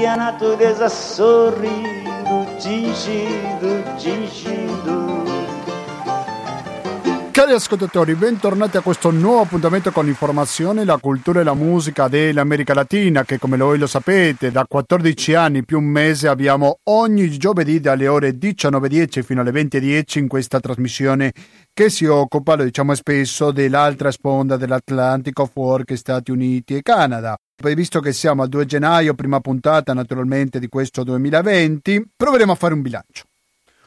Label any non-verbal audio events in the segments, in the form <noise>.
e a natureza sorrindo, tingindo, tingindo. Cari ascoltatori, bentornati a questo nuovo appuntamento con l'informazione, la cultura e la musica dell'America Latina che come voi lo sapete da 14 anni più un mese abbiamo ogni giovedì dalle ore 19.10 fino alle 20.10 in questa trasmissione che si occupa, lo diciamo spesso, dell'altra sponda dell'Atlantico fuori Stati Uniti e Canada. Poi visto che siamo al 2 gennaio, prima puntata naturalmente di questo 2020, proveremo a fare un bilancio.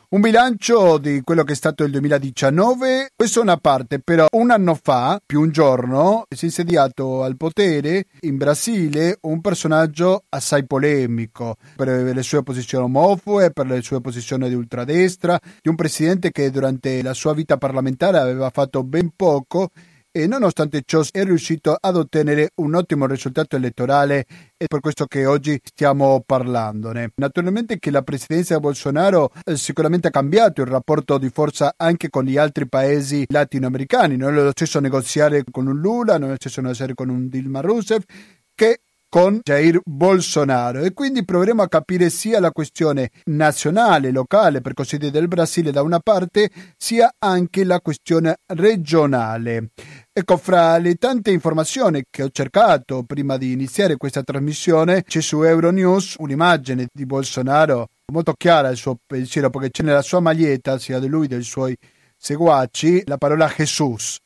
Un bilancio di quello che è stato il 2019, questa è una parte, però un anno fa, più un giorno, si è insediato al potere in Brasile un personaggio assai polemico per le sue posizioni omofobe, per le sue posizioni di ultradestra, di un presidente che durante la sua vita parlamentare aveva fatto ben poco e nonostante ciò è riuscito ad ottenere un ottimo risultato elettorale e per questo che oggi stiamo parlandone. Naturalmente che la presidenza di Bolsonaro eh, sicuramente ha cambiato il rapporto di forza anche con gli altri paesi latinoamericani, non è lo stesso negoziare con un Lula, non è lo stesso negoziare con un Dilma Rousseff che con Jair Bolsonaro e quindi proveremo a capire sia la questione nazionale, locale, per così dire, del Brasile da una parte, sia anche la questione regionale. Ecco, fra le tante informazioni che ho cercato prima di iniziare questa trasmissione, c'è su Euronews un'immagine di Bolsonaro molto chiara il suo pensiero perché c'è nella sua maglietta, sia di lui che dei suoi seguaci, la parola Jesus.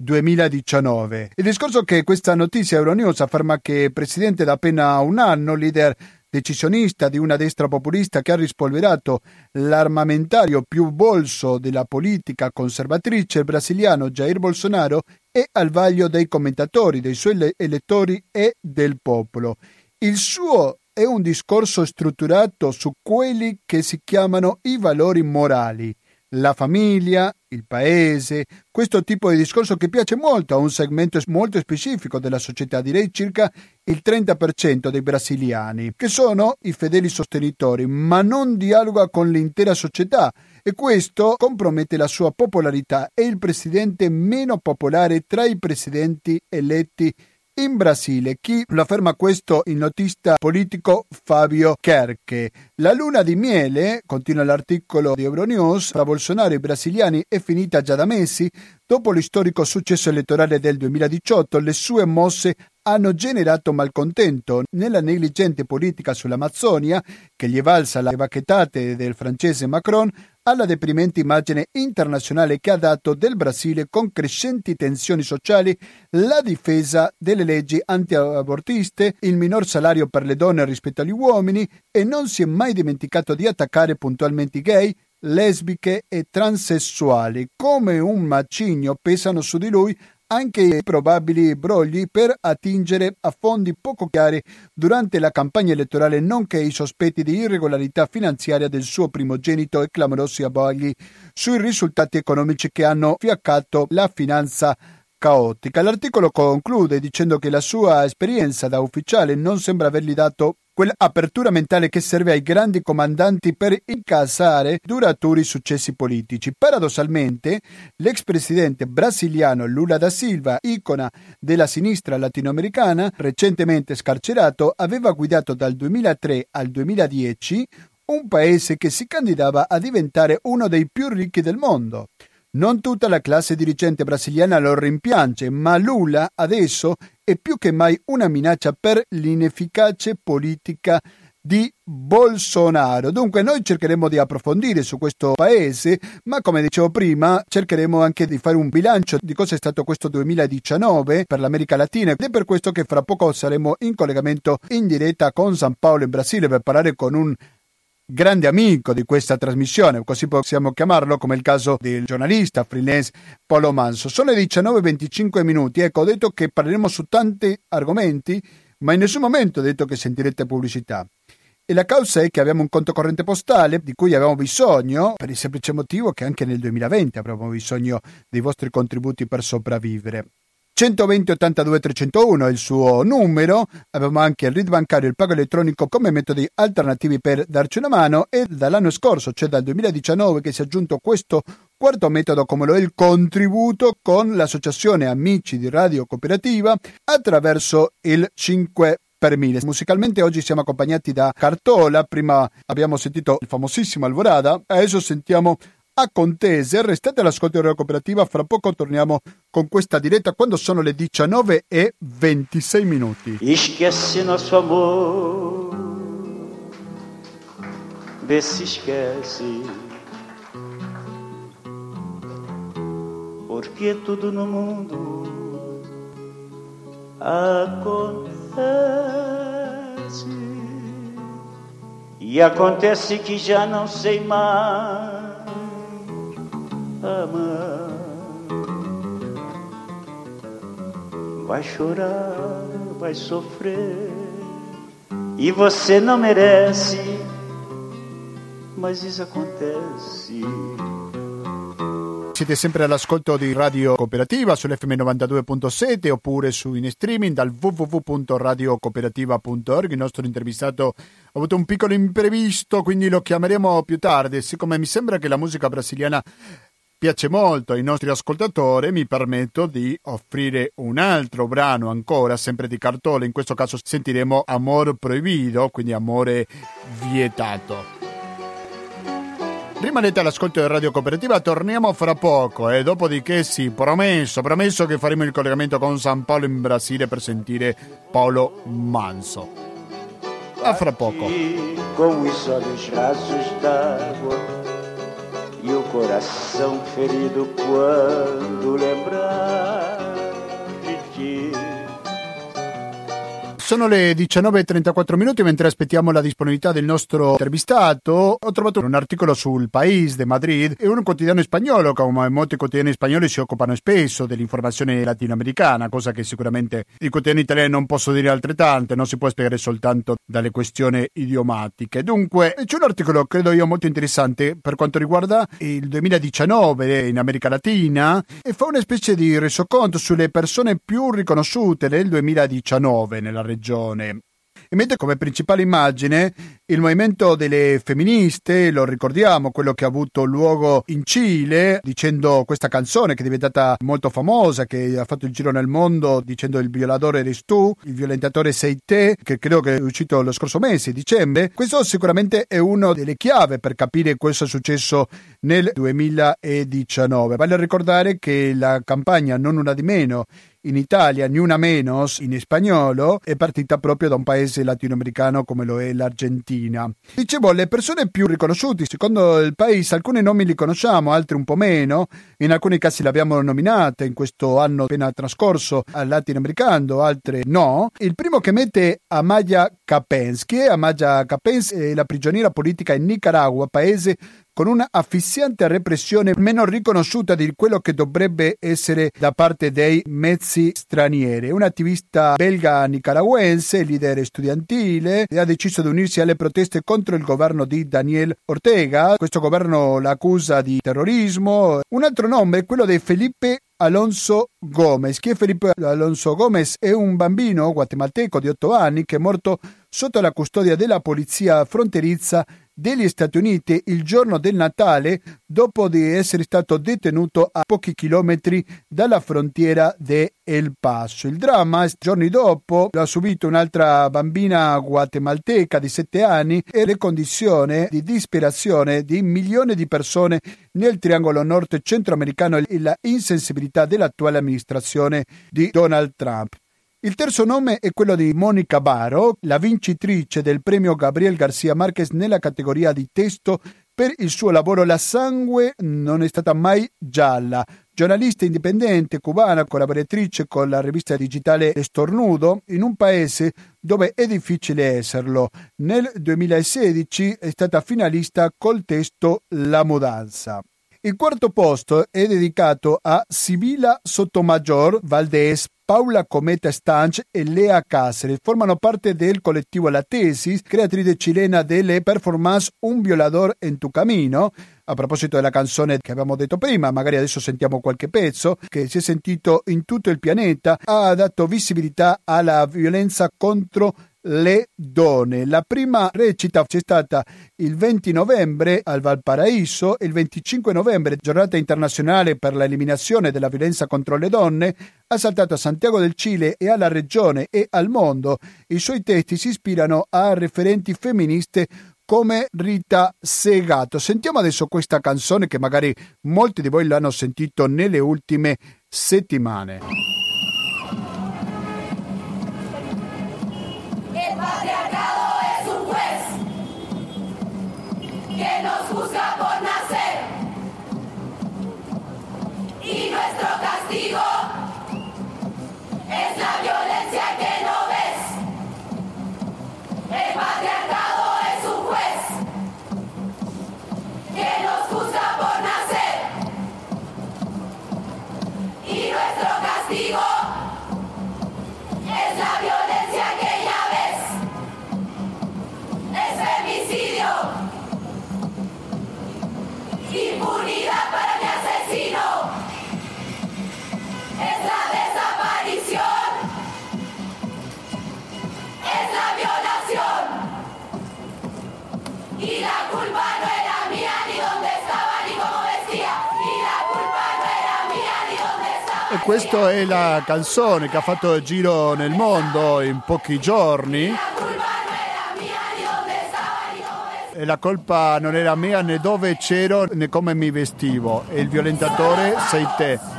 2019. Il discorso che questa notizia Euronews afferma che il presidente da appena un anno, leader decisionista di una destra populista che ha rispolverato l'armamentario più bolso della politica conservatrice, il brasiliano Jair Bolsonaro, è al vaglio dei commentatori, dei suoi elettori e del popolo. Il suo è un discorso strutturato su quelli che si chiamano i valori morali la famiglia, il paese, questo tipo di discorso che piace molto a un segmento molto specifico della società, direi circa il 30% dei brasiliani, che sono i fedeli sostenitori, ma non dialoga con l'intera società e questo compromette la sua popolarità. È il presidente meno popolare tra i presidenti eletti in Brasile. Chi lo afferma questo il notista politico Fabio Kerke. La luna di miele, continua l'articolo di Euronews, tra Bolsonaro e i brasiliani è finita già da mesi. Dopo l'istorico successo elettorale del 2018, le sue mosse hanno generato malcontento nella negligente politica sull'Amazzonia, che gli è valsa la bacchettate del francese Macron, alla deprimente immagine internazionale che ha dato del Brasile con crescenti tensioni sociali, la difesa delle leggi anti-abortiste, il minor salario per le donne rispetto agli uomini e non si è mai dimenticato di attaccare puntualmente i gay, lesbiche e transessuali. Come un macigno pesano su di lui anche i probabili brogli per attingere a fondi poco chiari durante la campagna elettorale, nonché i sospetti di irregolarità finanziaria del suo primogenito e clamorosi abbagli sui risultati economici che hanno fiaccato la finanza caotica. L'articolo conclude dicendo che la sua esperienza da ufficiale non sembra avergli dato quell'apertura mentale che serve ai grandi comandanti per incassare duraturi successi politici. Paradossalmente, l'ex presidente brasiliano Lula da Silva, icona della sinistra latinoamericana, recentemente scarcerato, aveva guidato dal 2003 al 2010 un paese che si candidava a diventare uno dei più ricchi del mondo. Non tutta la classe dirigente brasiliana lo rimpiange, ma Lula adesso è più che mai una minaccia per l'inefficace politica di Bolsonaro. Dunque noi cercheremo di approfondire su questo paese, ma come dicevo prima cercheremo anche di fare un bilancio di cosa è stato questo 2019 per l'America Latina ed è per questo che fra poco saremo in collegamento in diretta con San Paolo in Brasile per parlare con un grande amico di questa trasmissione, così possiamo chiamarlo, come il caso del giornalista freelance Polo Manso. Sono le 19.25 minuti, ecco, ho detto che parleremo su tanti argomenti, ma in nessun momento ho detto che sentirete pubblicità. E la causa è che abbiamo un conto corrente postale di cui abbiamo bisogno per il semplice motivo che anche nel 2020 avremo bisogno dei vostri contributi per sopravvivere. 120 82 301 è il suo numero, abbiamo anche il RID bancario e il pago elettronico come metodi alternativi per darci una mano. E dall'anno scorso, cioè dal 2019 che si è aggiunto questo quarto metodo come lo è il contributo con l'associazione Amici di Radio Cooperativa attraverso il 5 per mille. Musicalmente oggi siamo accompagnati da Cartola, prima abbiamo sentito il famosissimo Alvorada, adesso sentiamo a Contese. Restate all'ascolto della cooperativa, fra poco torniamo con questa diretta quando sono le 19 e 26 minuti. Esquece nosso amor, vê se esquece. Porque tudo no mundo acontece. E acontece que já não sei mais amar. Vai chorar, vai sofrer, e você não merece, mas isso acontece. Siete sempre all'ascolto di Radio Cooperativa sull'FM 92.7 oppure su in streaming dal www.radiocooperativa.org. Il nostro intervistato ha avuto un piccolo imprevisto, quindi lo chiameremo più tardi. Siccome mi sembra che la musica brasiliana piace molto ai nostri ascoltatori, mi permetto di offrire un altro brano ancora, sempre di Cartola. In questo caso sentiremo Amor Proibito, quindi amore vietato. Rimanete all'ascolto di Radio Cooperativa, torniamo fra poco e dopodiché sì, promesso, promesso che faremo il collegamento con San Paolo in Brasile per sentire Paolo Manso. A fra poco. Com e o coração ferido quando lembrar Sono le 19.34 minuti mentre aspettiamo la disponibilità del nostro intervistato. Ho trovato un articolo sul País de Madrid e un quotidiano spagnolo, come molti quotidiani spagnoli si occupano spesso dell'informazione latinoamericana, cosa che sicuramente i quotidiani italiani non posso dire altrettante, non si può spiegare soltanto dalle questioni idiomatiche. Dunque, c'è un articolo, credo io, molto interessante per quanto riguarda il 2019 in America Latina e fa una specie di resoconto sulle persone più riconosciute nel 2019 nella regione regione. E mette come principale immagine il movimento delle femministe, lo ricordiamo, quello che ha avuto luogo in Cile, dicendo questa canzone che è diventata molto famosa, che ha fatto il giro nel mondo dicendo il violatore eres tu, il violentatore sei te, che credo che è uscito lo scorso mese, dicembre. Questo sicuramente è una delle chiavi per capire cosa è successo nel 2019. Vale ricordare che la campagna Non una di meno in Italia, ni una menos in spagnolo, è partita proprio da un paese latinoamericano come lo è l'Argentina. Dicevo, le persone più riconosciute, secondo il paese, alcuni nomi li conosciamo, altri un po' meno, in alcuni casi le abbiamo nominate in questo anno appena trascorso al latinoamericano, altre no. Il primo che mette è Amaya Kapensky. Amaya Kapensky è la prigioniera politica in Nicaragua, paese con una asfissiante repressione meno riconosciuta di quello che dovrebbe essere da parte dei mezzi stranieri. Un attivista belga nicaragüense, leader studentile, ha deciso di unirsi alle proteste contro il governo di Daniel Ortega. Questo governo l'accusa di terrorismo. Un altro nome è quello di Felipe Alonso Gomez. Chi è Felipe Alonso Gomez? È un bambino guatemalteco di 8 anni che è morto sotto la custodia della polizia fronterizza degli Stati Uniti il giorno del Natale dopo di essere stato detenuto a pochi chilometri dalla frontiera di El Paso. Il dramma, giorni dopo, l'ha subito un'altra bambina guatemalteca di 7 anni e le condizioni di disperazione di milioni di persone nel triangolo nord centroamericano e la insensibilità dell'attuale amministrazione di Donald Trump. Il terzo nome è quello di Monica Baro, la vincitrice del premio Gabriel García Márquez nella categoria di testo per il suo lavoro La sangue non è stata mai gialla. Giornalista indipendente cubana, collaboratrice con la rivista digitale Estornudo, in un paese dove è difficile esserlo. Nel 2016 è stata finalista col testo La mudanza. Il quarto posto è dedicato a Sibila Sotomayor Valdés Paula Cometa Stanch e Lea Cáceres formano parte del collettivo La Tesis, creatrice cilena delle performance Un violador en tu camino. A proposito della canzone che abbiamo detto prima, magari adesso sentiamo qualche pezzo che si è sentito in tutto il pianeta, ha dato visibilità alla violenza contro le donne. La prima recita c'è stata il 20 novembre al Valparaíso, il 25 novembre, giornata internazionale per l'eliminazione della violenza contro le donne, ha saltato a Santiago del Cile e alla regione e al mondo. I suoi testi si ispirano a referenti femministe come Rita Segato. Sentiamo adesso questa canzone che magari molti di voi l'hanno sentito nelle ultime settimane. Nuestro castigo. Es la questa è la canzone che ha fatto giro nel mondo in pochi giorni. E la colpa non era mia né dove c'ero né come mi vestivo. E il violentatore sei te.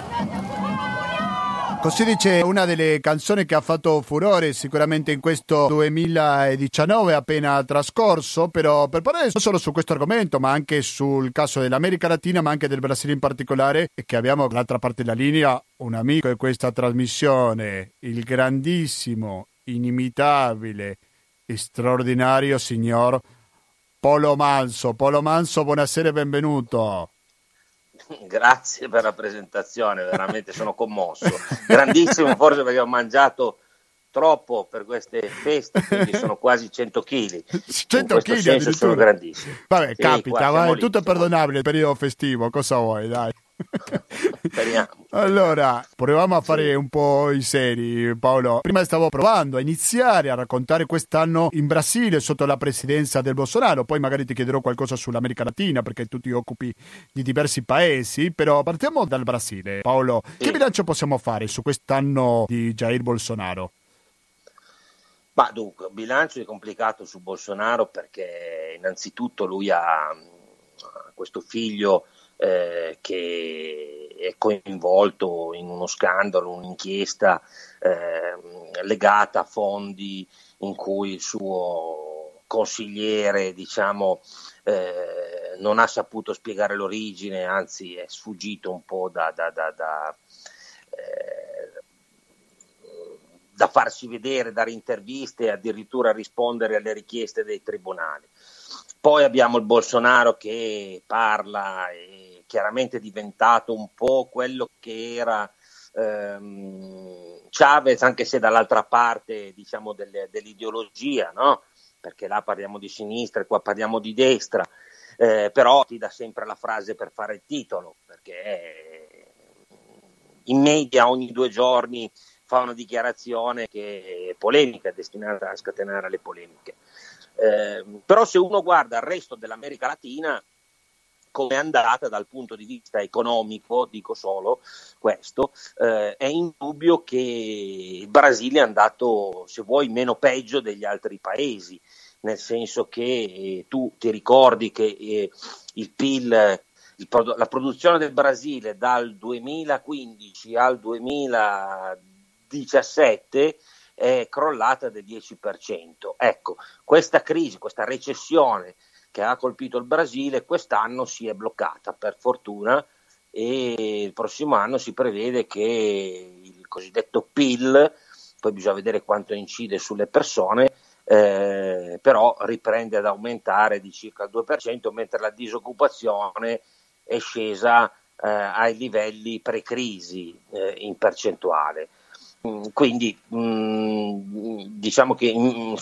Così dice una delle canzoni che ha fatto furore sicuramente in questo 2019 appena trascorso, però per parlare non solo su questo argomento, ma anche sul caso dell'America Latina, ma anche del Brasile in particolare, e che abbiamo dall'altra parte della linea un amico di questa trasmissione, il grandissimo, inimitabile, straordinario signor Polo Manso. Polo Manso, buonasera e benvenuto. <laughs> Grazie per la presentazione, veramente sono commosso. Grandissimo, forse perché ho mangiato troppo per queste feste, quindi sono quasi 100 kg. 100 In questo kg sono grandissimo. Vabbè, Sì, capita, è tutto è perdonabile il periodo festivo, cosa vuoi, dai. Speriamo. Allora, proviamo a fare un po' i seri, Paolo. Prima stavo provando a iniziare a raccontare quest'anno in Brasile sotto la presidenza del Bolsonaro, poi magari ti chiederò qualcosa sull'America Latina perché tu ti occupi di diversi paesi, però partiamo dal Brasile. Paolo, che Sì. bilancio possiamo fare su quest'anno di Jair Bolsonaro? Ma dunque, un bilancio è complicato su Bolsonaro perché innanzitutto lui ha questo figlio eh, che è coinvolto in uno scandalo, un'inchiesta eh, legata a fondi in cui il suo consigliere, diciamo, eh, non ha saputo spiegare l'origine, anzi è sfuggito un po' da, da- da- da, eh, da farsi vedere, dare interviste e addirittura rispondere alle richieste dei tribunali. Poi abbiamo il Bolsonaro che parla e chiaramente diventato un po' quello che era ehm, Chavez, anche se dall'altra parte diciamo delle- dell'ideologia, no? perché là parliamo di sinistra e qua parliamo di destra, eh, però ti dà sempre la frase per fare il titolo, perché eh, in media ogni due giorni fa una dichiarazione che è polemica, è destinata a scatenare le polemiche. Eh, però se uno guarda il resto dell'America Latina, come è andata dal punto di vista economico, dico solo questo, eh, è indubbio che il Brasile è andato, se vuoi, meno peggio degli altri paesi, nel senso che eh, tu ti ricordi che eh, il PIL, il produ- la produzione del Brasile dal 2015 al 2017 è crollata del 10%. Ecco, questa crisi, questa recessione che ha colpito il Brasile quest'anno si è bloccata per fortuna e il prossimo anno si prevede che il cosiddetto PIL, poi bisogna vedere quanto incide sulle persone, eh, però riprende ad aumentare di circa il 2%, mentre la disoccupazione è scesa eh, ai livelli pre-crisi eh, in percentuale. Mm, Quindi mm, diciamo che mm,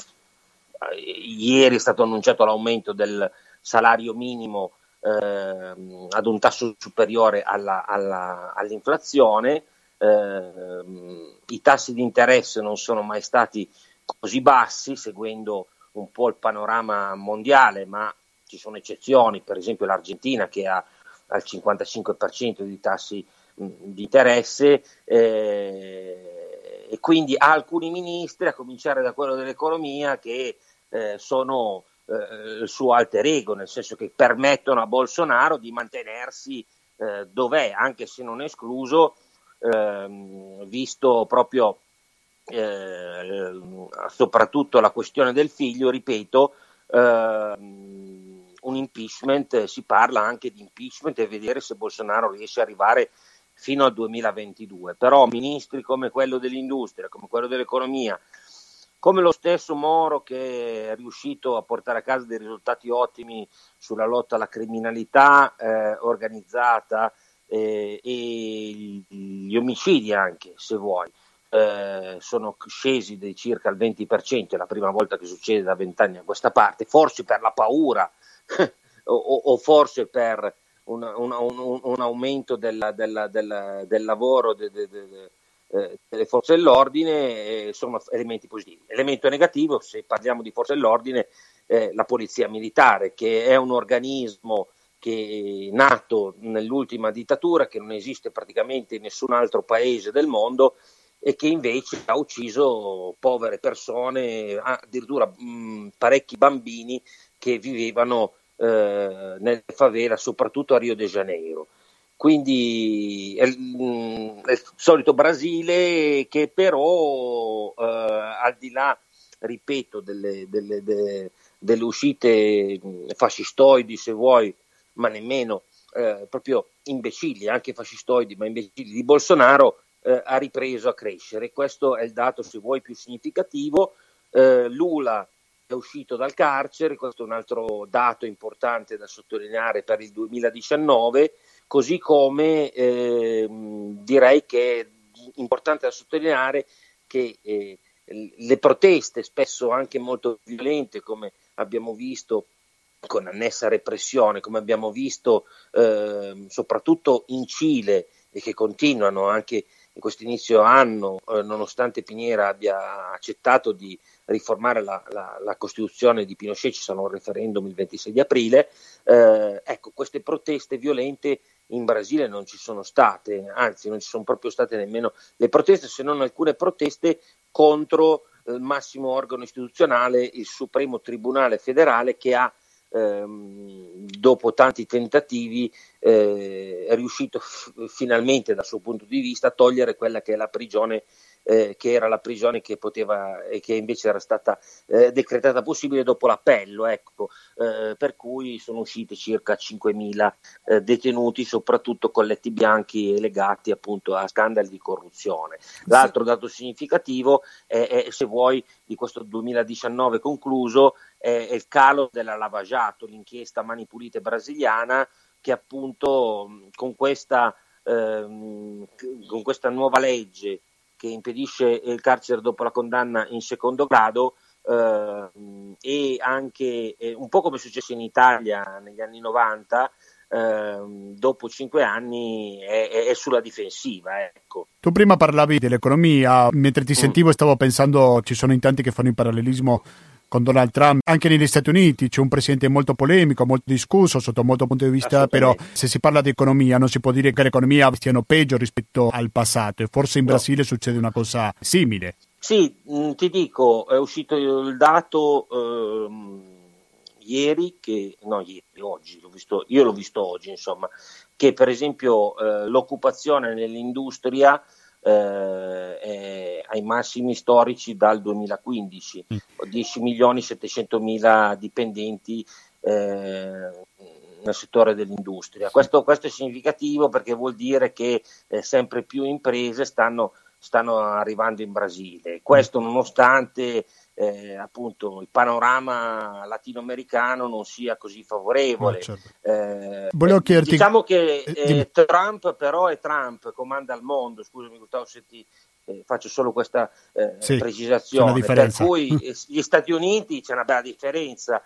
ieri è stato annunciato l'aumento del salario minimo ehm, ad un tasso superiore alla- alla- all'inflazione, ehm, i tassi di interesse non sono mai stati così bassi, seguendo un po' il panorama mondiale, ma ci sono eccezioni, per esempio l'Argentina che ha al 55% di tassi di interesse eh, e quindi alcuni ministri, a cominciare da quello dell'economia, che eh, sono eh, il suo alter ego, nel senso che permettono a Bolsonaro di mantenersi eh, dov'è, anche se non è escluso, ehm, visto proprio eh, soprattutto la questione del figlio, ripeto, ehm, un impeachment, si parla anche di impeachment e vedere se Bolsonaro riesce ad arrivare fino al 2022. Però ministri come quello dell'industria, come quello dell'economia, come lo stesso Moro che è riuscito a portare a casa dei risultati ottimi sulla lotta alla criminalità eh, organizzata eh, e gli omicidi anche, se vuoi. Eh, sono scesi di circa il 20%, è la prima volta che succede da vent'anni a questa parte, forse per la paura <laughs> o, o, forse per un, un, un, un aumento della, della, della, del lavoro de, de, de, eh, delle forze dell'ordine, eh, sono elementi positivi. Elemento negativo, se parliamo di forze dell'ordine, eh, la polizia militare, che è un organismo che è nato nell'ultima dittatura, che non esiste praticamente in nessun altro paese del mondo e che invece ha ucciso povere persone, addirittura mh, parecchi bambini che vivevano eh, nelle favela, soprattutto a Rio de Janeiro. Quindi è, mm, è il solito Brasile che però eh, al di là, ripeto, delle, delle, delle, delle uscite mm, fascistoidi se vuoi, ma nemmeno eh, proprio imbecilli, anche fascistoidi, ma imbecilli di Bolsonaro, eh, ha ripreso a crescere. Questo è il dato, se vuoi, più significativo. Eh, Lula è uscito dal carcere, questo è un altro dato importante da sottolineare per il 2019, così come eh, direi che è importante da sottolineare che eh, le proteste, spesso anche molto violente, come abbiamo visto con annessa repressione, come abbiamo visto eh, soprattutto in Cile e che continuano anche in questo inizio anno, eh, nonostante Piniera abbia accettato di riformare la, la, la, Costituzione di Pinochet, ci sarà un referendum il 26 di aprile, eh, ecco, queste proteste violente in Brasile non ci sono state, anzi non ci sono proprio state nemmeno le proteste, se non alcune proteste contro il massimo organo istituzionale, il Supremo Tribunale federale, che ha ehm, dopo tanti tentativi eh, è riuscito f- finalmente dal suo punto di vista a togliere quella che è la prigione eh, che era la prigione che poteva e che invece era stata eh, decretata possibile dopo l'appello, ecco, eh, per cui sono usciti circa 5.000 eh, detenuti, soprattutto colletti bianchi legati appunto a scandali di corruzione. L'altro dato significativo è, è se vuoi, di questo 2019 concluso, è, è il calo della lavagiato, l'inchiesta Mani Pulite brasiliana che appunto con questa, ehm, con questa nuova legge che impedisce il carcere dopo la condanna in secondo grado eh, e anche eh, un po' come è successo in Italia negli anni 90 eh, dopo cinque anni è, è, sulla difensiva. Ecco. Tu prima parlavi dell'economia, mentre ti mm. sentivo stavo pensando, ci sono in tanti che fanno il parallelismo con Donald Trump. Anche negli Stati Uniti c'è un presidente molto polemico, molto discusso sotto molto punto di vista, però se si parla di economia non si può dire che l'economia stiano peggio rispetto al passato e forse in no. Brasile succede una cosa simile. Sì, mm, ti dico, è uscito il dato ehm, ieri, che, no ieri, oggi, l'ho visto, io l'ho visto oggi, insomma, che per esempio eh, l'occupazione nell'industria eh, ai massimi storici dal 2015, mm. 10 milioni 700 mila dipendenti eh, nel settore dell'industria. Questo, questo, è significativo perché vuol dire che eh, sempre più imprese stanno, stanno arrivando in Brasile. Questo nonostante eh, appunto il panorama latinoamericano non sia così favorevole. Oh, certo. eh, chiederti... Diciamo che eh, eh Trump però è Trump, comanda il mondo, scusami Gustavo se ti eh, faccio solo questa eh, sì, precisazione, per cui gli Stati Uniti c'è una bella differenza,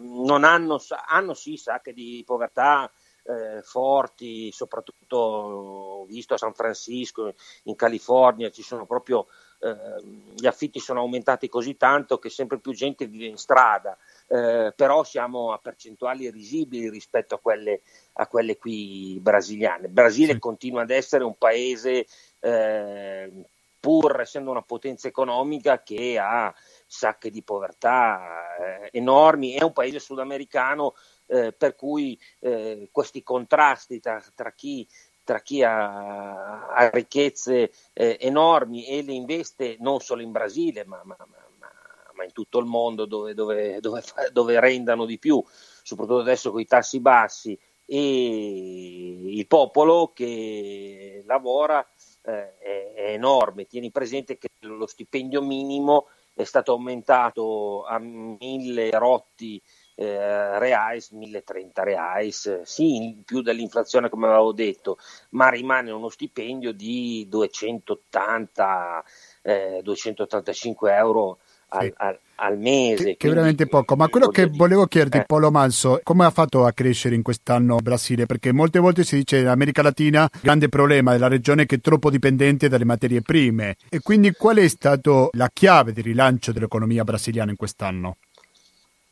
non hanno, hanno sì sacche di povertà, eh, forti, soprattutto visto a San Francisco, in California, ci sono proprio eh, gli affitti sono aumentati così tanto che sempre più gente vive in strada, eh, però siamo a percentuali risibili rispetto a quelle, a quelle qui brasiliane. Il Brasile sì. continua ad essere un paese, eh, pur essendo una potenza economica, che ha sacche di povertà eh, enormi, è un paese sudamericano eh, per cui eh, questi contrasti tra, tra chi tra chi ha, ha ricchezze eh, enormi e le investe non solo in Brasile, ma, ma, ma, ma in tutto il mondo dove, dove, dove, dove, rendano di più, soprattutto adesso con i tassi bassi, e il popolo che lavora eh, è, è, enorme. Tieni presente che lo stipendio minimo è stato aumentato a mille rotti eh, reais, 1030 reais, sì, più dell'inflazione come avevo detto, ma rimane uno stipendio di 280, eh, 285 euro al, al, al, mese. Che, che è veramente poco, ma quello che volevo chiederti, eh. Paolo Manso, come ha fatto a crescere in quest'anno il Brasile? Perché molte volte si dice in America Latina il grande problema della regione che è troppo dipendente dalle materie prime. E quindi qual è stata la chiave di rilancio dell'economia brasiliana in quest'anno?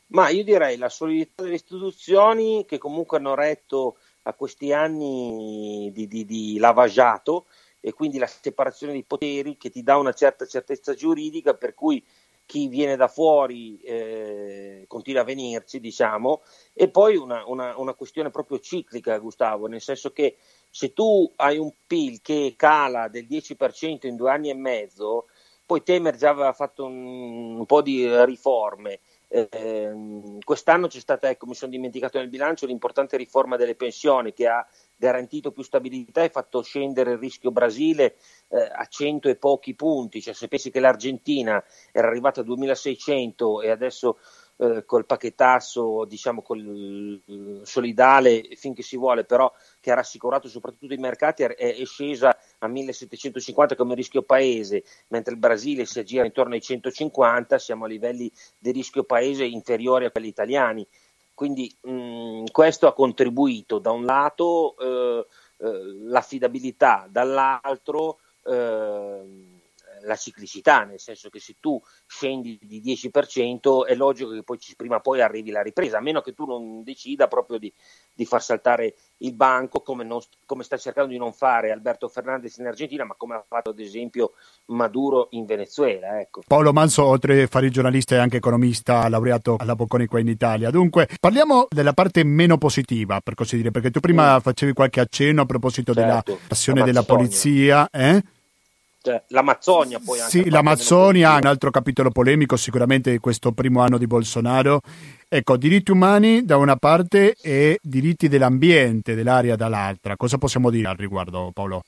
Ma io direi la solidità delle istituzioni che comunque hanno retto a questi anni di, di, di lavagiato e quindi la separazione dei poteri che ti dà una certa certezza giuridica per cui chi viene da fuori eh, continua a venirci, diciamo, e poi una, una, una, questione proprio ciclica, Gustavo, nel senso che se tu hai un PIL che cala del 10% in due anni e mezzo, poi Temer già aveva fatto un, un po' di riforme eh, quest'anno c'è stata, ecco, mi sono dimenticato nel bilancio, l'importante riforma delle pensioni che ha garantito più stabilità e fatto scendere il rischio Brasile eh, a cento e pochi punti, cioè se pensi che l'Argentina era arrivata a 2600 e adesso eh, col pacchettasso, diciamo col solidale finché si vuole, però che ha rassicurato soprattutto i mercati, è, è scesa a 1750 come rischio paese, mentre il Brasile si aggira intorno ai 150, siamo a livelli di rischio paese inferiori a quelli italiani. Quindi mh, questo ha contribuito da un lato eh, eh, l'affidabilità, dall'altro eh, la ciclicità, nel senso che se tu scendi di 10% è logico che poi prima o poi arrivi la ripresa, a meno che tu non decida proprio di, di far saltare il banco come, non, come, sta cercando di non fare Alberto Fernandez in Argentina, ma come ha fatto ad esempio Maduro in Venezuela. Ecco. Paolo Manso, oltre a fare il giornalista, è anche economista, laureato alla Bocconi qua in Italia. Dunque, parliamo della parte meno positiva, per così dire, perché tu prima mm. facevi qualche accenno a proposito certo, della passione della polizia. Eh? Cioè, l'Amazzonia poi anche. Sì, l'Amazzonia, un altro capitolo polemico sicuramente di questo primo anno di Bolsonaro. Ecco, diritti umani da una parte e diritti dell'ambiente, dell'aria dall'altra. Cosa possiamo dire al riguardo, Paolo?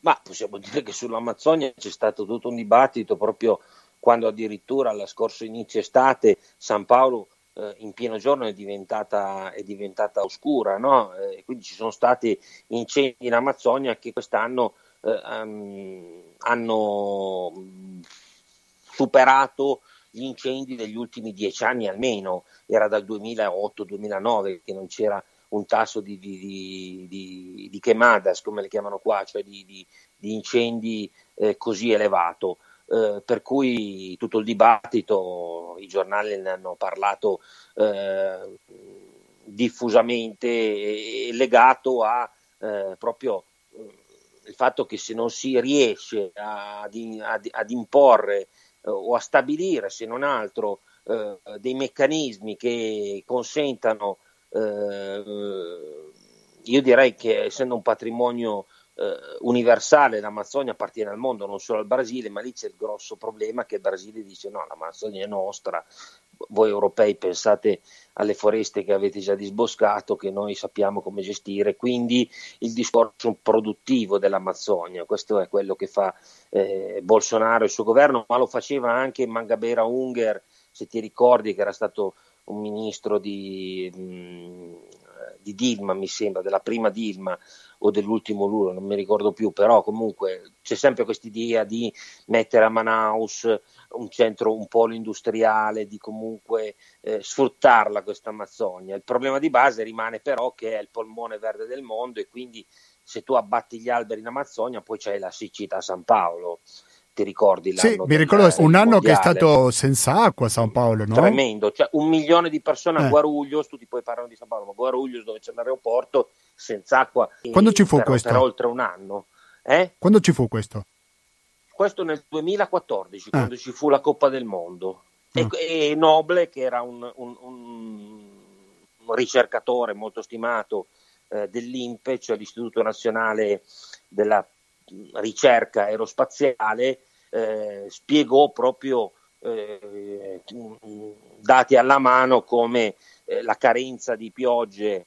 Ma possiamo dire che sull'Amazzonia c'è stato tutto un dibattito proprio quando addirittura alla scorsa inizio estate San Paolo eh, in pieno giorno è diventata, è diventata oscura, no? eh, quindi ci sono stati incendi in Amazzonia che quest'anno eh, um, hanno superato gli incendi degli ultimi dieci anni almeno, era dal 2008-2009 che non c'era un tasso di, di, di, di, quemadas, come le chiamano qua, cioè di, incendi eh, così elevato. Eh, per cui tutto il dibattito, i giornali ne hanno parlato eh, diffusamente legato a eh, proprio il fatto che se non si riesce ad, ad, ad imporre eh, o a stabilire, se non altro, eh, dei meccanismi che consentano, eh, io direi che essendo un patrimonio eh, universale, l'Amazzonia appartiene al mondo, non solo al Brasile, ma lì c'è il grosso problema che il Brasile dice no, l'Amazzonia è nostra, voi europei pensate alle foreste che avete già disboscato, che noi sappiamo come gestire, quindi il discorso produttivo dell'Amazzonia, questo è quello che fa eh, Bolsonaro e il suo governo, ma lo faceva anche Mangabera Unger, se ti ricordi che era stato un ministro di, mm, di Dilma, mi sembra, della prima Dilma, o dell'ultimo Lula, non mi ricordo più, però comunque c'è sempre questa idea di mettere a Manaus un centro, un polo industriale, di comunque eh, sfruttarla questa Amazzonia. Il problema di base rimane però che è il polmone verde del mondo e quindi se tu abbatti gli alberi in Amazzonia poi c'è la siccità a San Paolo. Ti ricordi Sì, l'anno mi del- ricordo un anno che è stato senza acqua a San Paolo, no? tremendo, cioè un milione di persone a Eh. Guarulhos, tutti poi parlano di San Paolo, ma Guarulhos dove c'è l'aeroporto senza acqua Quando ci fu per, questo? per oltre un anno. Eh? Quando ci fu questo? Questo nel 2014, Ah. quando ci fu la Coppa del Mondo. E, Ah. e Noble, che era un, un- un- un ricercatore molto stimato eh, dell'INPE, cioè l'Istituto Nazionale della Ricerca Aerospaziale, eh, spiegò proprio eh, dati alla mano come eh, la carenza di piogge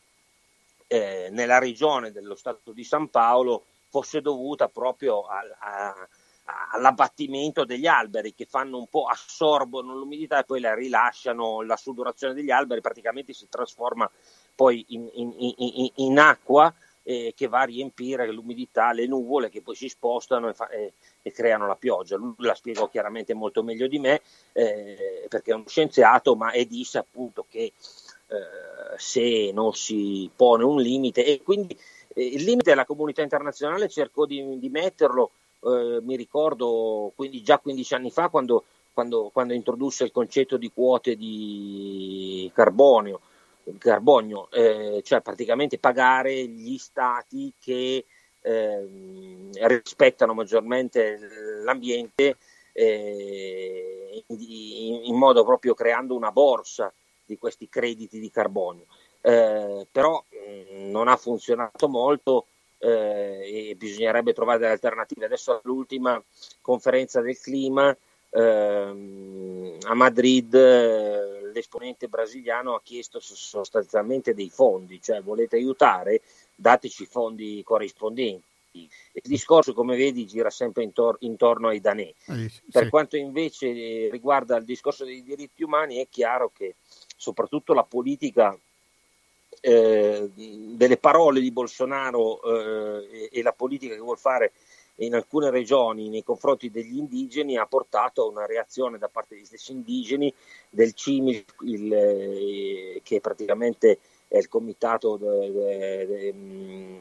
eh, nella regione dello Stato di San Paolo fosse dovuta proprio al- a- all'abbattimento degli alberi che fanno un po' assorbono l'umidità e poi la rilasciano, la sudorazione degli alberi praticamente si trasforma poi in, in- in- in acqua eh, che va a riempire l'umidità, le nuvole che poi si spostano e, fa- e- e creano la pioggia. Lui la spiegò chiaramente molto meglio di me eh, perché è uno scienziato, ma e disse appunto che eh, se non si pone un limite e quindi eh, il limite la comunità internazionale cercò di, di metterlo, eh, mi ricordo quindi già 15 anni fa quando, quando, quando introdusse il concetto di quote di carbonio, carbonio eh, cioè praticamente pagare gli stati che ehm, rispettano maggiormente l'ambiente eh, in, in modo proprio creando una borsa di questi crediti di carbonio. Eh, però mh, non ha funzionato molto eh, e bisognerebbe trovare delle alternative. Adesso all'ultima conferenza del clima ehm, a Madrid eh, l'esponente brasiliano ha chiesto so- sostanzialmente dei fondi, cioè volete aiutare, dateci fondi corrispondenti. Il discorso, come vedi, gira sempre intor- intorno ai danè. Eh, sì. Per quanto invece eh, riguarda il discorso dei diritti umani, è chiaro che soprattutto la politica eh, delle parole di Bolsonaro eh, e, e la politica che vuol fare in alcune regioni nei confronti degli indigeni ha portato a una reazione da parte degli stessi indigeni del CIMI, il, eh, che praticamente è il comitato de- de- de- mh,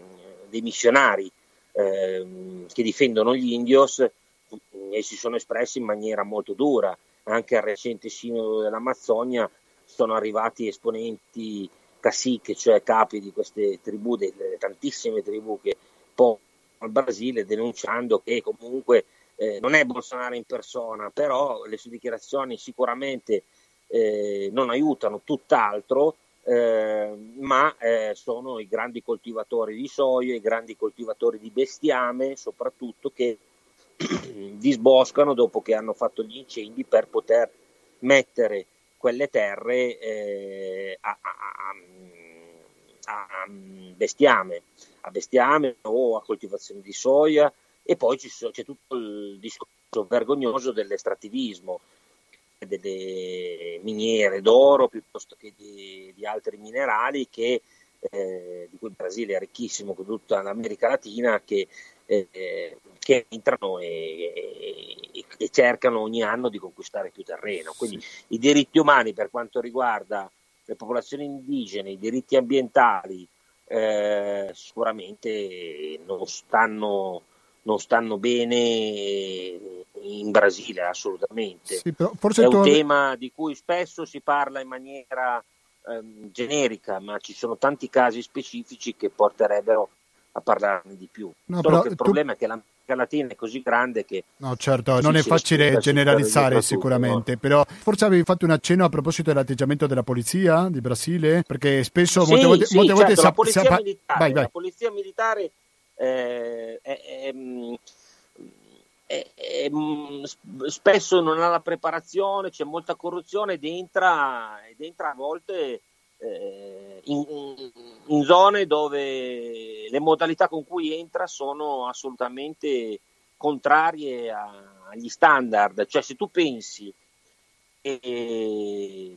dei missionari ehm, che difendono gli indios e si sono espressi in maniera molto dura. Anche al recente sinodo dell'Amazzonia sono arrivati esponenti caciche, cioè capi di queste tribù, delle tantissime tribù che poi al Brasile denunciando che comunque eh, non è Bolsonaro in persona, però le sue dichiarazioni sicuramente eh, non aiutano, tutt'altro, eh, ma eh, sono i grandi coltivatori di soia, i grandi coltivatori di bestiame, soprattutto che <clears throat> disboscano dopo che hanno fatto gli incendi per poter mettere quelle terre eh, a, a- a- a bestiame, a bestiame o a coltivazione di soia e poi c'è tutto il discorso vergognoso dell'estrattivismo delle miniere d'oro piuttosto che di, di altri minerali che, eh, di cui il Brasile è ricchissimo con tutta l'America Latina che, eh, che entrano e, e- e cercano ogni anno di conquistare più terreno. Quindi i diritti umani per quanto riguarda le popolazioni indigene, i diritti ambientali, eh, sicuramente non stanno, non stanno bene in Brasile, assolutamente. Sì, È un tema di cui spesso si parla in maniera ehm, generica, ma ci sono tanti casi specifici che porterebbero a parlarne di più. No, Solo però che il tu- problema è che l'America Latina è così grande che No, certo, non è facile generalizzare sicuramente, però forse avevi fatto un accenno a proposito dell'atteggiamento della polizia di Brasile, perché spesso Sì, molte volte, sì, molte volte certo, si- la polizia appa- militare, Vai, vai. la polizia militare eh, è- è, è- è, mm, sp- spesso non ha la preparazione, c'è molta corruzione ed entra, ed entra a volte eh, in, in zone dove le modalità con cui entra sono assolutamente contrarie a- agli standard. Cioè se tu pensi e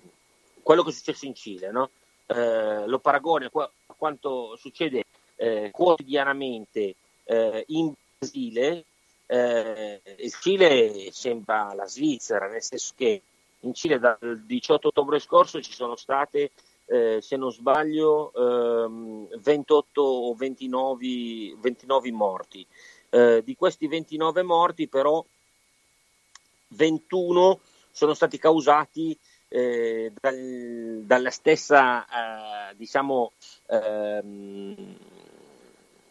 quello che è successo in Cile, no? Eh, lo paragoni a quanto succede eh, quotidianamente eh, in Brasile, eh, il Cile sembra la Svizzera, nel senso che in Cile dal 18 ottobre scorso ci sono state, eh, se non sbaglio, ehm, 28 o 29, 29 morti. Eh, di questi 29 morti però 21 sono stati causati eh, dal, dalla stessa eh, diciamo, ehm,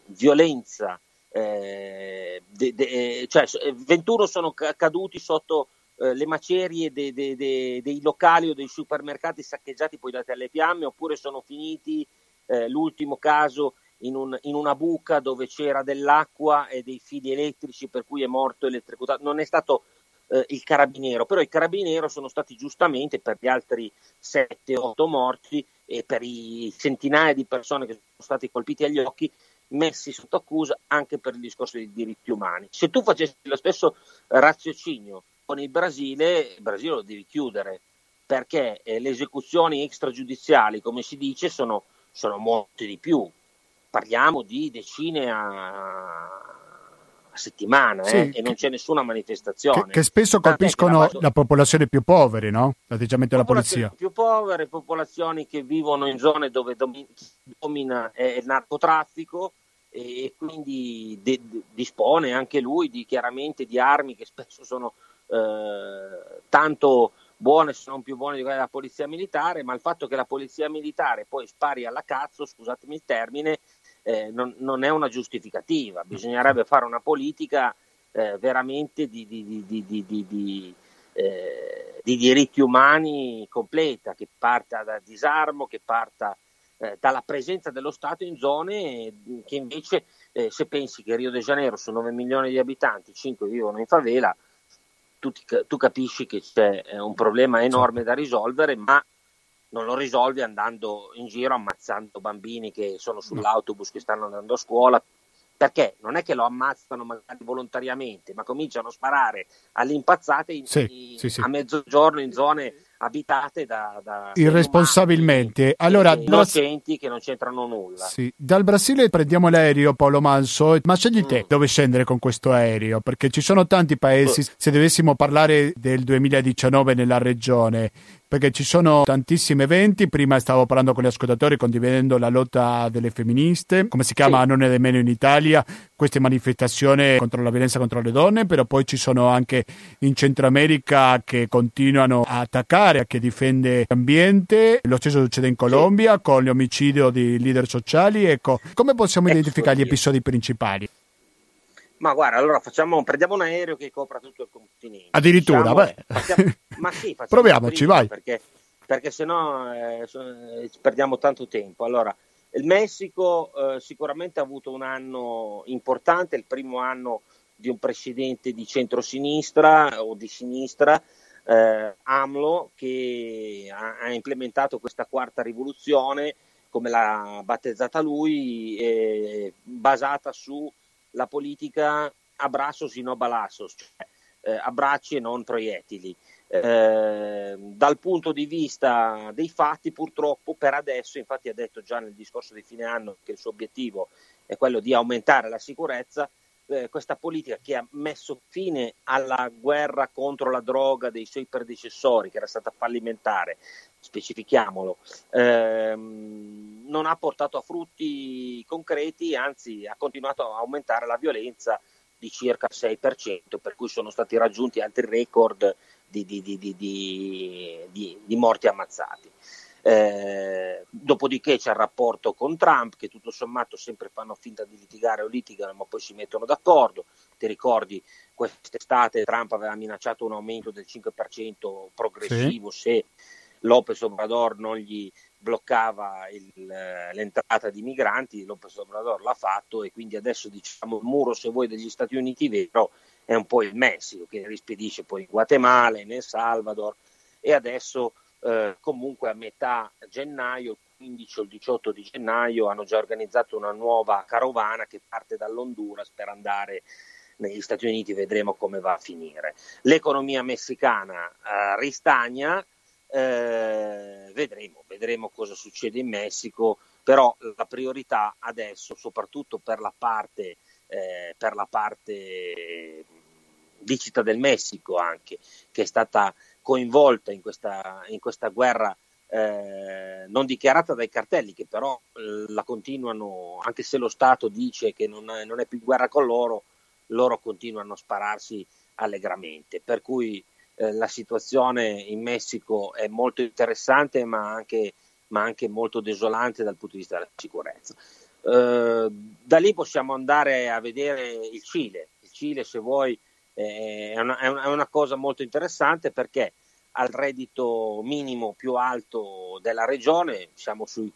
violenza. Eh, de, de, cioè, 21 sono caduti sotto eh, le macerie de, dei locali o dei supermercati saccheggiati poi dati alle fiamme oppure sono finiti eh, l'ultimo caso in, un, in, una buca dove c'era dell'acqua e dei fili elettrici per cui è morto elettrocutato. Non è stato eh, il carabiniero, però i carabinieri sono stati giustamente per gli altri 7-8 morti e per i centinaia di persone che sono stati colpiti agli occhi messi sotto accusa anche per il discorso dei diritti umani. Se tu facessi lo stesso raziocinio con il Brasile, il Brasile lo devi chiudere perché eh, le esecuzioni extragiudiziali, come si dice, sono, sono molte di più. Parliamo di decine a, a settimana sì, eh, e non c'è nessuna manifestazione. Che, che spesso colpiscono la, la, popolazione più povera, no? L'atteggiamento della polizia. più povere, popolazioni che vivono in zone dove domina, eh, il narcotraffico e, quindi de, dispone anche lui di, chiaramente di armi che spesso sono eh, tanto buone se non più buone di quelle della polizia militare, ma il fatto che la polizia militare poi spari alla cazzo, scusatemi il termine, eh, non, non, è una giustificativa, bisognerebbe fare una politica eh, veramente di, di, di, eh, di, diritti umani completa, che parta dal disarmo, che parta eh, dalla presenza dello Stato in zone che invece, eh, se pensi che Rio de Janeiro su 9 milioni di abitanti, 5 vivono in favela, tu, tu capisci che c'è eh, un problema enorme da risolvere, ma non lo risolvi andando in giro ammazzando bambini che sono sull'autobus che stanno andando a scuola. Perché non è che lo ammazzano magari volontariamente, ma cominciano a sparare all'impazzate in, sì, in, sì, sì. a mezzogiorno in zone abitate da, da irresponsabilmente allora innocenti che non c'entrano nulla sì. dal Brasile prendiamo l'aereo Paolo Manso ma scegli mm. te dove scendere con questo aereo perché ci sono tanti paesi oh. se dovessimo parlare del 2019 nella regione perché ci sono tantissimi eventi. Prima stavo parlando con gli ascoltatori condividendo la lotta delle femministe, come si chiama sì. Non è nemmeno in Italia, queste manifestazioni contro la violenza contro le donne, però poi ci sono anche in Centro America che continuano a attaccare, a chi difende l'ambiente. Lo stesso succede in Colombia sì. con l'omicidio di leader sociali. Ecco, come possiamo ecco identificare gli episodi principali? Ma guarda, allora facciamo, prendiamo un aereo che copra tutto il continente. Addirittura, diciamo, beh. Facciamo, ma sì, proviamoci, vai. Perché, perché sennò eh, perdiamo tanto tempo. Allora, il Messico eh, sicuramente ha avuto un anno importante, il primo anno di un presidente di centrosinistra o di sinistra, eh, AMLO, che ha, ha, implementato questa quarta rivoluzione, come l'ha battezzata lui, eh, basata su la politica abbraccios y no balazos, cioè eh, abbracci e non proiettili. Eh, dal punto di vista dei fatti, purtroppo per adesso, infatti ha detto già nel discorso di fine anno che il suo obiettivo è quello di aumentare la sicurezza, eh, questa politica che ha messo fine alla guerra contro la droga dei suoi predecessori, che era stata fallimentare, specifichiamolo, ehm, non ha portato a frutti concreti, anzi ha continuato a aumentare la violenza di circa il 6%, per cui sono stati raggiunti altri record di, di, di, di morti ammazzati. Eh, dopodiché c'è il rapporto con Trump che tutto sommato sempre fanno finta di litigare o litigano ma poi si mettono d'accordo. Ti ricordi quest'estate Trump aveva minacciato un aumento del 5% progressivo sì. se Lopez Obrador non gli bloccava il, l'entrata di migranti, Lopez Obrador l'ha fatto e quindi adesso diciamo il muro se vuoi degli Stati Uniti vero è un po' il Messico che rispedisce poi in Guatemala, in El Salvador e adesso eh, comunque a metà gennaio, il 15 o il 18 di gennaio, hanno già organizzato una nuova carovana che parte dall'Honduras per andare negli Stati Uniti, vedremo come va a finire. L'economia messicana eh, ristagna, eh, vedremo, vedremo cosa succede in Messico, però la priorità adesso, soprattutto per la parte, eh, per la parte di Città del Messico anche, che è stata coinvolta in questa, in questa guerra eh, non dichiarata dai cartelli, che però eh, la continuano, anche se lo Stato dice che non è, non è più guerra con loro, loro continuano a spararsi allegramente. Per cui eh, la situazione in Messico è molto interessante ma anche, ma anche, molto desolante dal punto di vista della sicurezza. Eh, da lì possiamo andare a vedere il Cile. Il Cile, se vuoi, è, una, è, una, cosa molto interessante perché al reddito minimo più alto della regione, siamo sui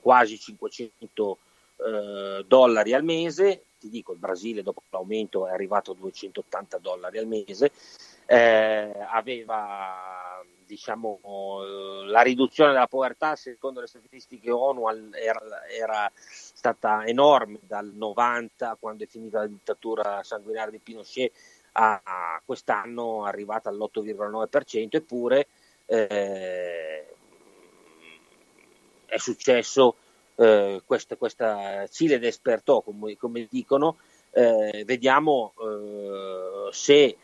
quasi 500 eh, dollari al mese, ti dico il Brasile dopo l'aumento è arrivato a 280 dollari al mese, eh, aveva diciamo, la riduzione della povertà secondo le statistiche ONU era, era, stata enorme dal 90 quando è finita la dittatura sanguinaria di Pinochet a, a quest'anno arrivata all'8,9% eppure eh, è successo eh, questa, questa Cile despertò come, come dicono eh, vediamo eh, se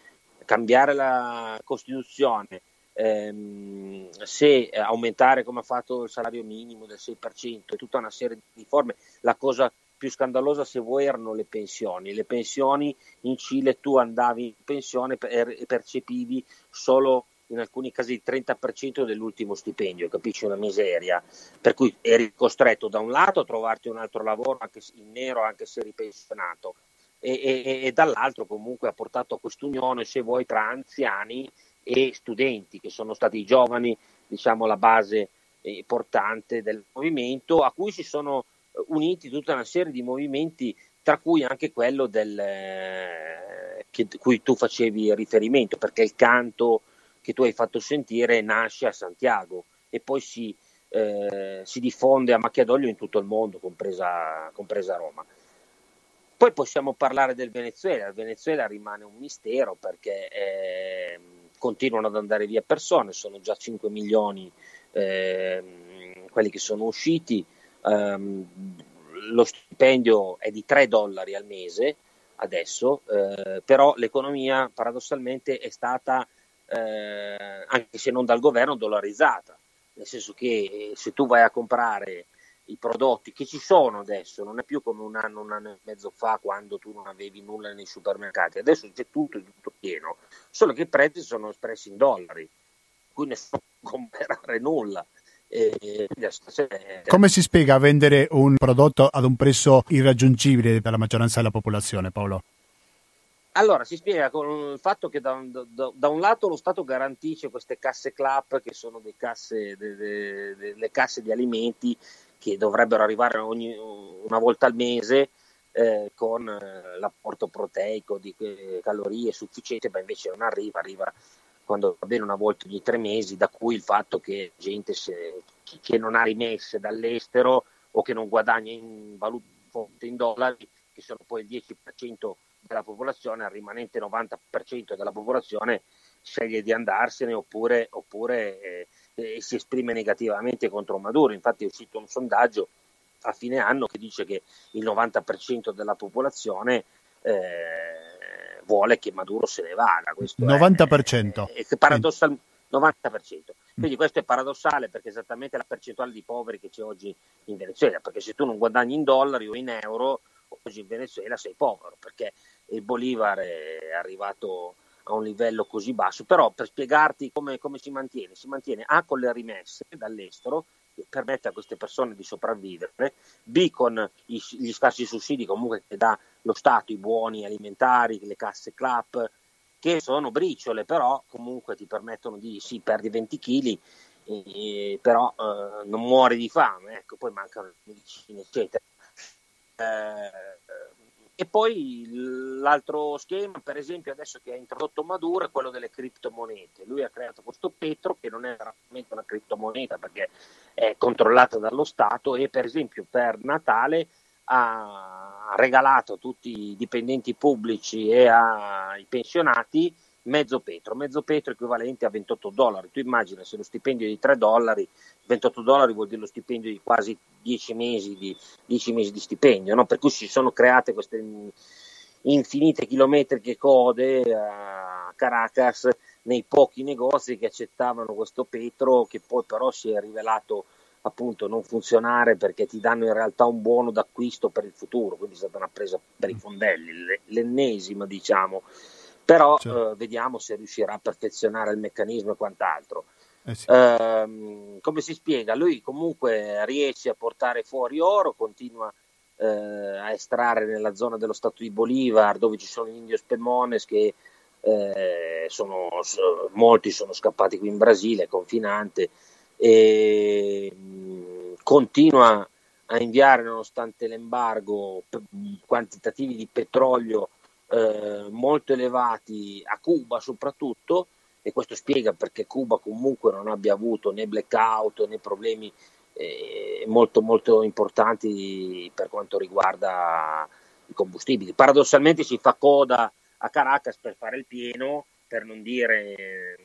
cambiare la Costituzione, ehm, se aumentare come ha fatto il salario minimo del 6% e tutta una serie di riforme, la cosa più scandalosa se vuoi erano le pensioni. Le pensioni in Cile tu andavi in pensione e percepivi solo in alcuni casi il 30% dell'ultimo stipendio, capisci? Una miseria, per cui eri costretto da un lato a trovarti un altro lavoro anche in nero anche se ripensionato e, e, e dall'altro comunque ha portato a quest'unione, se vuoi, tra anziani e studenti, che sono stati i giovani, diciamo, la base eh, portante del movimento, a cui si sono eh, uniti tutta una serie di movimenti, tra cui anche quello del, eh, che, cui tu facevi riferimento, perché il canto che tu hai fatto sentire nasce a Santiago e poi si, eh, si diffonde a macchia d'olio in tutto il mondo, compresa, compresa Roma. Poi possiamo parlare del Venezuela, il Venezuela rimane un mistero perché eh, continuano ad andare via persone, sono già 5 milioni eh, quelli che sono usciti, um, lo stipendio è di 3 dollari al mese adesso, eh, però l'economia paradossalmente è stata, eh, anche se non dal governo, dollarizzata, nel senso che se tu vai a comprare i prodotti che ci sono adesso, non è più come un anno, un anno e mezzo fa quando tu non avevi nulla nei supermercati, adesso c'è tutto, tutto pieno, solo che i prezzi sono espressi in dollari, quindi nessuno <laughs> può comprare nulla. E Come si spiega a vendere un prodotto ad un prezzo irraggiungibile dalla maggioranza della popolazione, Paolo? Allora, si spiega con il fatto che da un, da, da un, lato lo Stato garantisce queste casse CLAP, che sono casse, de, de, de, le casse di alimenti che dovrebbero arrivare ogni, una volta al mese eh, con eh, l'apporto proteico di calorie sufficiente, ma invece non arriva, arriva quando va bene una volta ogni tre mesi, da cui il fatto che gente se, che non ha rimesse dall'estero o che non guadagna in valuta in dollari, che sono poi il 10% della popolazione, il rimanente 90% della popolazione sceglie di andarsene oppure, oppure eh, eh, si esprime negativamente contro Maduro. Infatti è uscito un sondaggio a fine anno che dice che il 90% della popolazione eh, vuole che Maduro se ne vada. Questo 90%. È, è, è paradossal, 90%. Quindi questo è paradossale perché è esattamente la percentuale di poveri che c'è oggi in Venezuela, perché se tu non guadagni in dollari o in euro, oggi in Venezuela sei povero, perché il Bolivar è arrivato a un livello così basso, però per spiegarti come, come si mantiene, si mantiene A con le rimesse dall'estero, che permette a queste persone di sopravvivere, B con i, gli scarsi sussidi comunque che dà lo Stato, i buoni alimentari, le casse CLAP, che sono briciole, però comunque ti permettono di, sì, perdi 20 kg, eh, però eh, non muori di fame, ecco, poi mancano medicine, eccetera. Eh, e poi l'altro schema, per esempio, adesso che ha introdotto Maduro, è quello delle criptomonete. Lui ha creato questo Petro, che non è veramente una criptomoneta perché è controllata dallo Stato e per esempio per Natale ha regalato a tutti i dipendenti pubblici e ai pensionati mezzo petro, mezzo petro equivalente a 28 dollari. Tu immagina se lo stipendio è di 3 dollari, 28 dollari vuol dire lo stipendio di quasi 10 mesi di, 10 mesi di stipendio, no? per cui si sono create queste infinite chilometriche code a Caracas nei pochi negozi che accettavano questo petro che poi però si è rivelato appunto non funzionare perché ti danno in realtà un buono d'acquisto per il futuro, quindi è stata una presa per i fondelli, l'ennesima diciamo però Certo. eh, vediamo se riuscirà a perfezionare il meccanismo e quant'altro. Eh sì. Ehm, come si spiega? Lui comunque riesce a portare fuori oro, continua eh, a estrarre nella zona dello stato di Bolivar dove ci sono gli indios Pemones che eh, sono, so- molti sono scappati qui in Brasile, confinante, e mh, continua a inviare nonostante l'embargo quantitativi di petrolio eh, molto elevati a Cuba soprattutto e questo spiega perché Cuba comunque non abbia avuto né blackout né problemi eh, molto molto importanti per quanto riguarda i combustibili. Paradossalmente si fa coda a Caracas per fare il pieno, per non dire eh,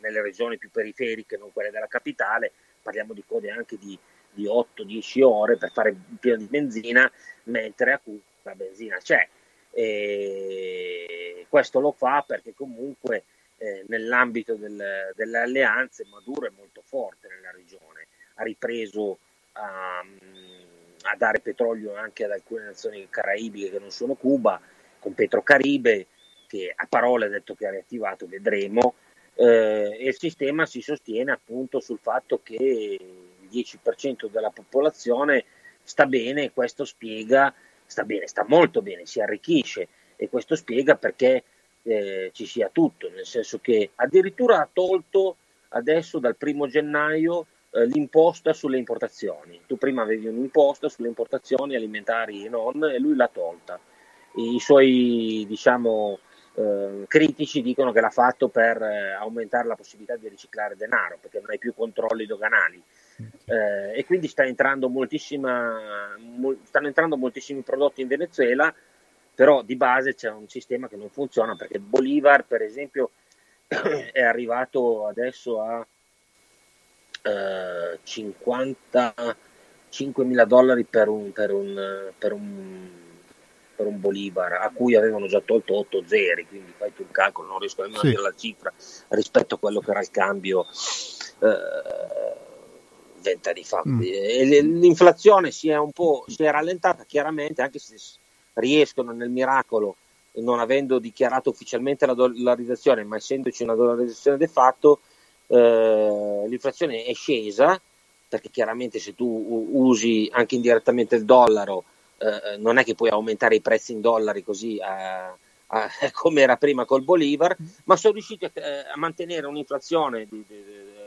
nelle regioni più periferiche, non quelle della capitale, parliamo di code anche di, di 8-10 ore per fare il pieno di benzina, mentre a Cuba la benzina c'è. E questo lo fa perché comunque eh, nell'ambito del- delle alleanze Maduro è molto forte nella regione, ha ripreso a, a dare petrolio anche ad alcune nazioni caraibiche che non sono Cuba, con Petrocaribe che a parole ha detto che ha riattivato, vedremo, eh, il sistema si sostiene appunto sul fatto che il 10% della popolazione sta bene e questo spiega, sta bene, sta molto bene, si arricchisce e questo spiega perché eh, ci sia tutto, nel senso che addirittura ha tolto adesso dal primo gennaio eh, l'imposta sulle importazioni. Tu prima avevi un'imposta sulle importazioni alimentari e non e lui l'ha tolta. I suoi diciamo eh, critici dicono che l'ha fatto per eh, aumentare la possibilità di riciclare denaro perché non hai più controlli doganali Eh, e quindi sta entrando moltissima, mol- stanno entrando moltissimi prodotti in Venezuela però di base c'è un sistema che non funziona perché Bolivar per esempio <clears throat> è arrivato adesso a eh, 55 mila dollari per un, per, un, per, un, per un Bolivar a cui avevano già tolto 8 zeri quindi fai tu il calcolo non riesco nemmeno Sì. a dire la cifra rispetto a quello che era il cambio eh, vent'anni fa Mm. L'inflazione si è un po' si è rallentata chiaramente anche se riescono nel miracolo non avendo dichiarato ufficialmente la dollarizzazione ma essendoci una dollarizzazione de fatto eh, l'inflazione è scesa perché chiaramente se tu usi anche indirettamente il dollaro eh, non è che puoi aumentare i prezzi in dollari così a- a- <laughs> come era prima col Bolivar ma sono riusciti a, eh, a mantenere un'inflazione di- di- di-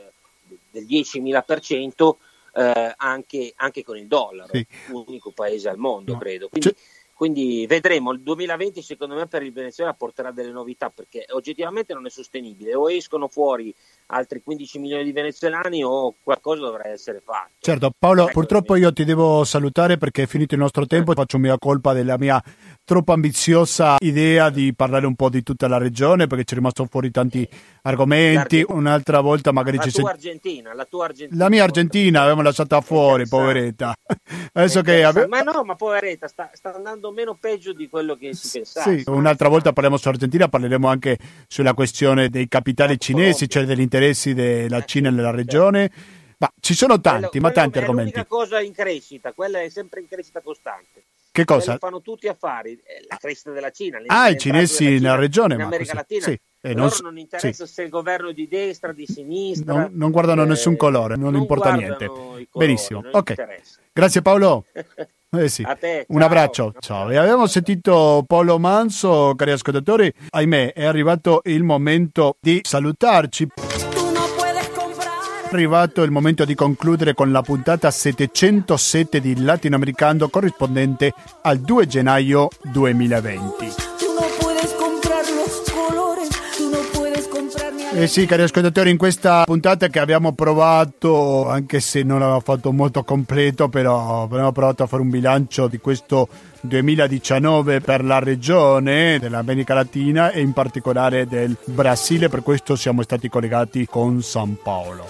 del 10.000% eh, anche, anche con il dollaro, Sì. unico paese al mondo, No. credo. Quindi, Cioè- quindi vedremo. Il 2020, secondo me, per il Venezuela porterà delle novità perché oggettivamente non è sostenibile. O escono fuori altri 15 milioni di venezuelani o qualcosa dovrà essere fatto. Certo, Paolo, Ecco, purtroppo io ti devo salutare perché è finito il nostro tempo e faccio mia colpa della mia troppo ambiziosa idea di parlare un po' di tutta la regione perché ci è rimasto fuori tanti argomenti. Un'altra volta magari La ci tua sentiamo. Argentina, la tua Argentina. La mia Argentina avevamo lasciata fuori, poveretta. <laughs> Adesso che ave- Ma no, ma poveretta, sta, sta andando meno peggio di quello che si pensava. Sì, un'altra volta parliamo su Argentina, parleremo anche sulla questione dei capitali cinesi, cioè degli interessi della Eh, Cina nella certo. regione. Ma ci sono tanti, Quello- ma tanti è argomenti. l'unica cosa in crescita, quella è sempre in crescita costante. Che cosa? fanno tutti affari, eh, la crescita della Cina. Ah, i cinesi Cina nella regione, in ma America così, Latina. sì. E non loro non interessa sì. se il governo è di destra, di sinistra. Non, non guardano eh, nessun colore, non, importa guardano niente. colori, Benissimo, non ok. interessa. Grazie Paolo. <laughs> Eh sì. A te, Un abbraccio, ciao. E abbiamo sentito Paolo Manso, cari ascoltatori. Ahimè, è arrivato il momento di salutarci. Arrivato il momento di concludere con la puntata 707 di Latinoamericano corrispondente al 2 gennaio 2020. Tú no puedes comprar los colores. Tú no puedes comprar ni Eh sì, cari ascoltatori, in questa puntata che abbiamo provato, anche se non l'abbiamo fatto molto completo, però abbiamo provato a fare un bilancio di questo 2019 per la regione dell'America Latina e in particolare del Brasile, per questo siamo stati collegati con San Paolo.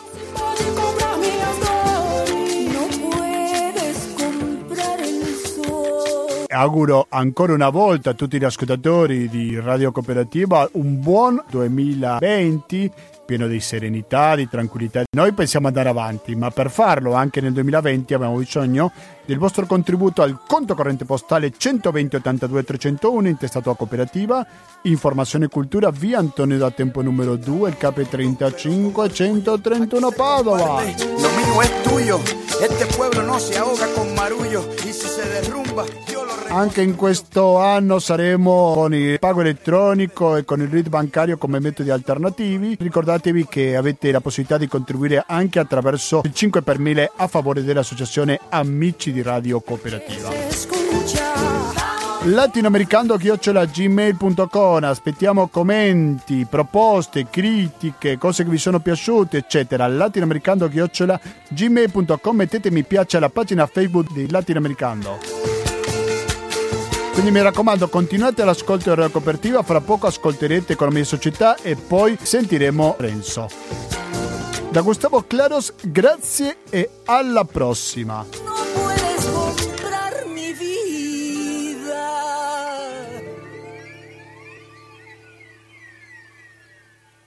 Auguro ancora una volta a tutti gli ascoltatori di Radio Cooperativa un buon 2020 pieno di serenità, di tranquillità. Noi pensiamo andare avanti, ma per farlo anche nel 2020 abbiamo bisogno del vostro contributo al conto corrente postale 120 82 301 intestato a cooperativa Informazione e Cultura via Antonio da Tempo numero 2 il KP 35 131 Padova Lo mío es tuyo, este pueblo no se ahoga con marullo y si se derrumba anche in questo anno saremo con il pago elettronico e con il RID bancario come metodi alternativi. Ricordatevi che avete la possibilità di contribuire anche attraverso il 5 per 1000 a favore dell'associazione Amici di Radio Cooperativa. latinoamericando-gmail.com aspettiamo commenti, proposte, critiche, cose che vi sono piaciute eccetera latinoamericando-gmail.com mettete mi piace alla pagina Facebook di Latinoamericando quindi mi raccomando, continuate all'ascolto della copertiva, fra poco ascolterete Economia e Società e poi sentiremo Renzo. Da Gustavo Claros, grazie e alla prossima.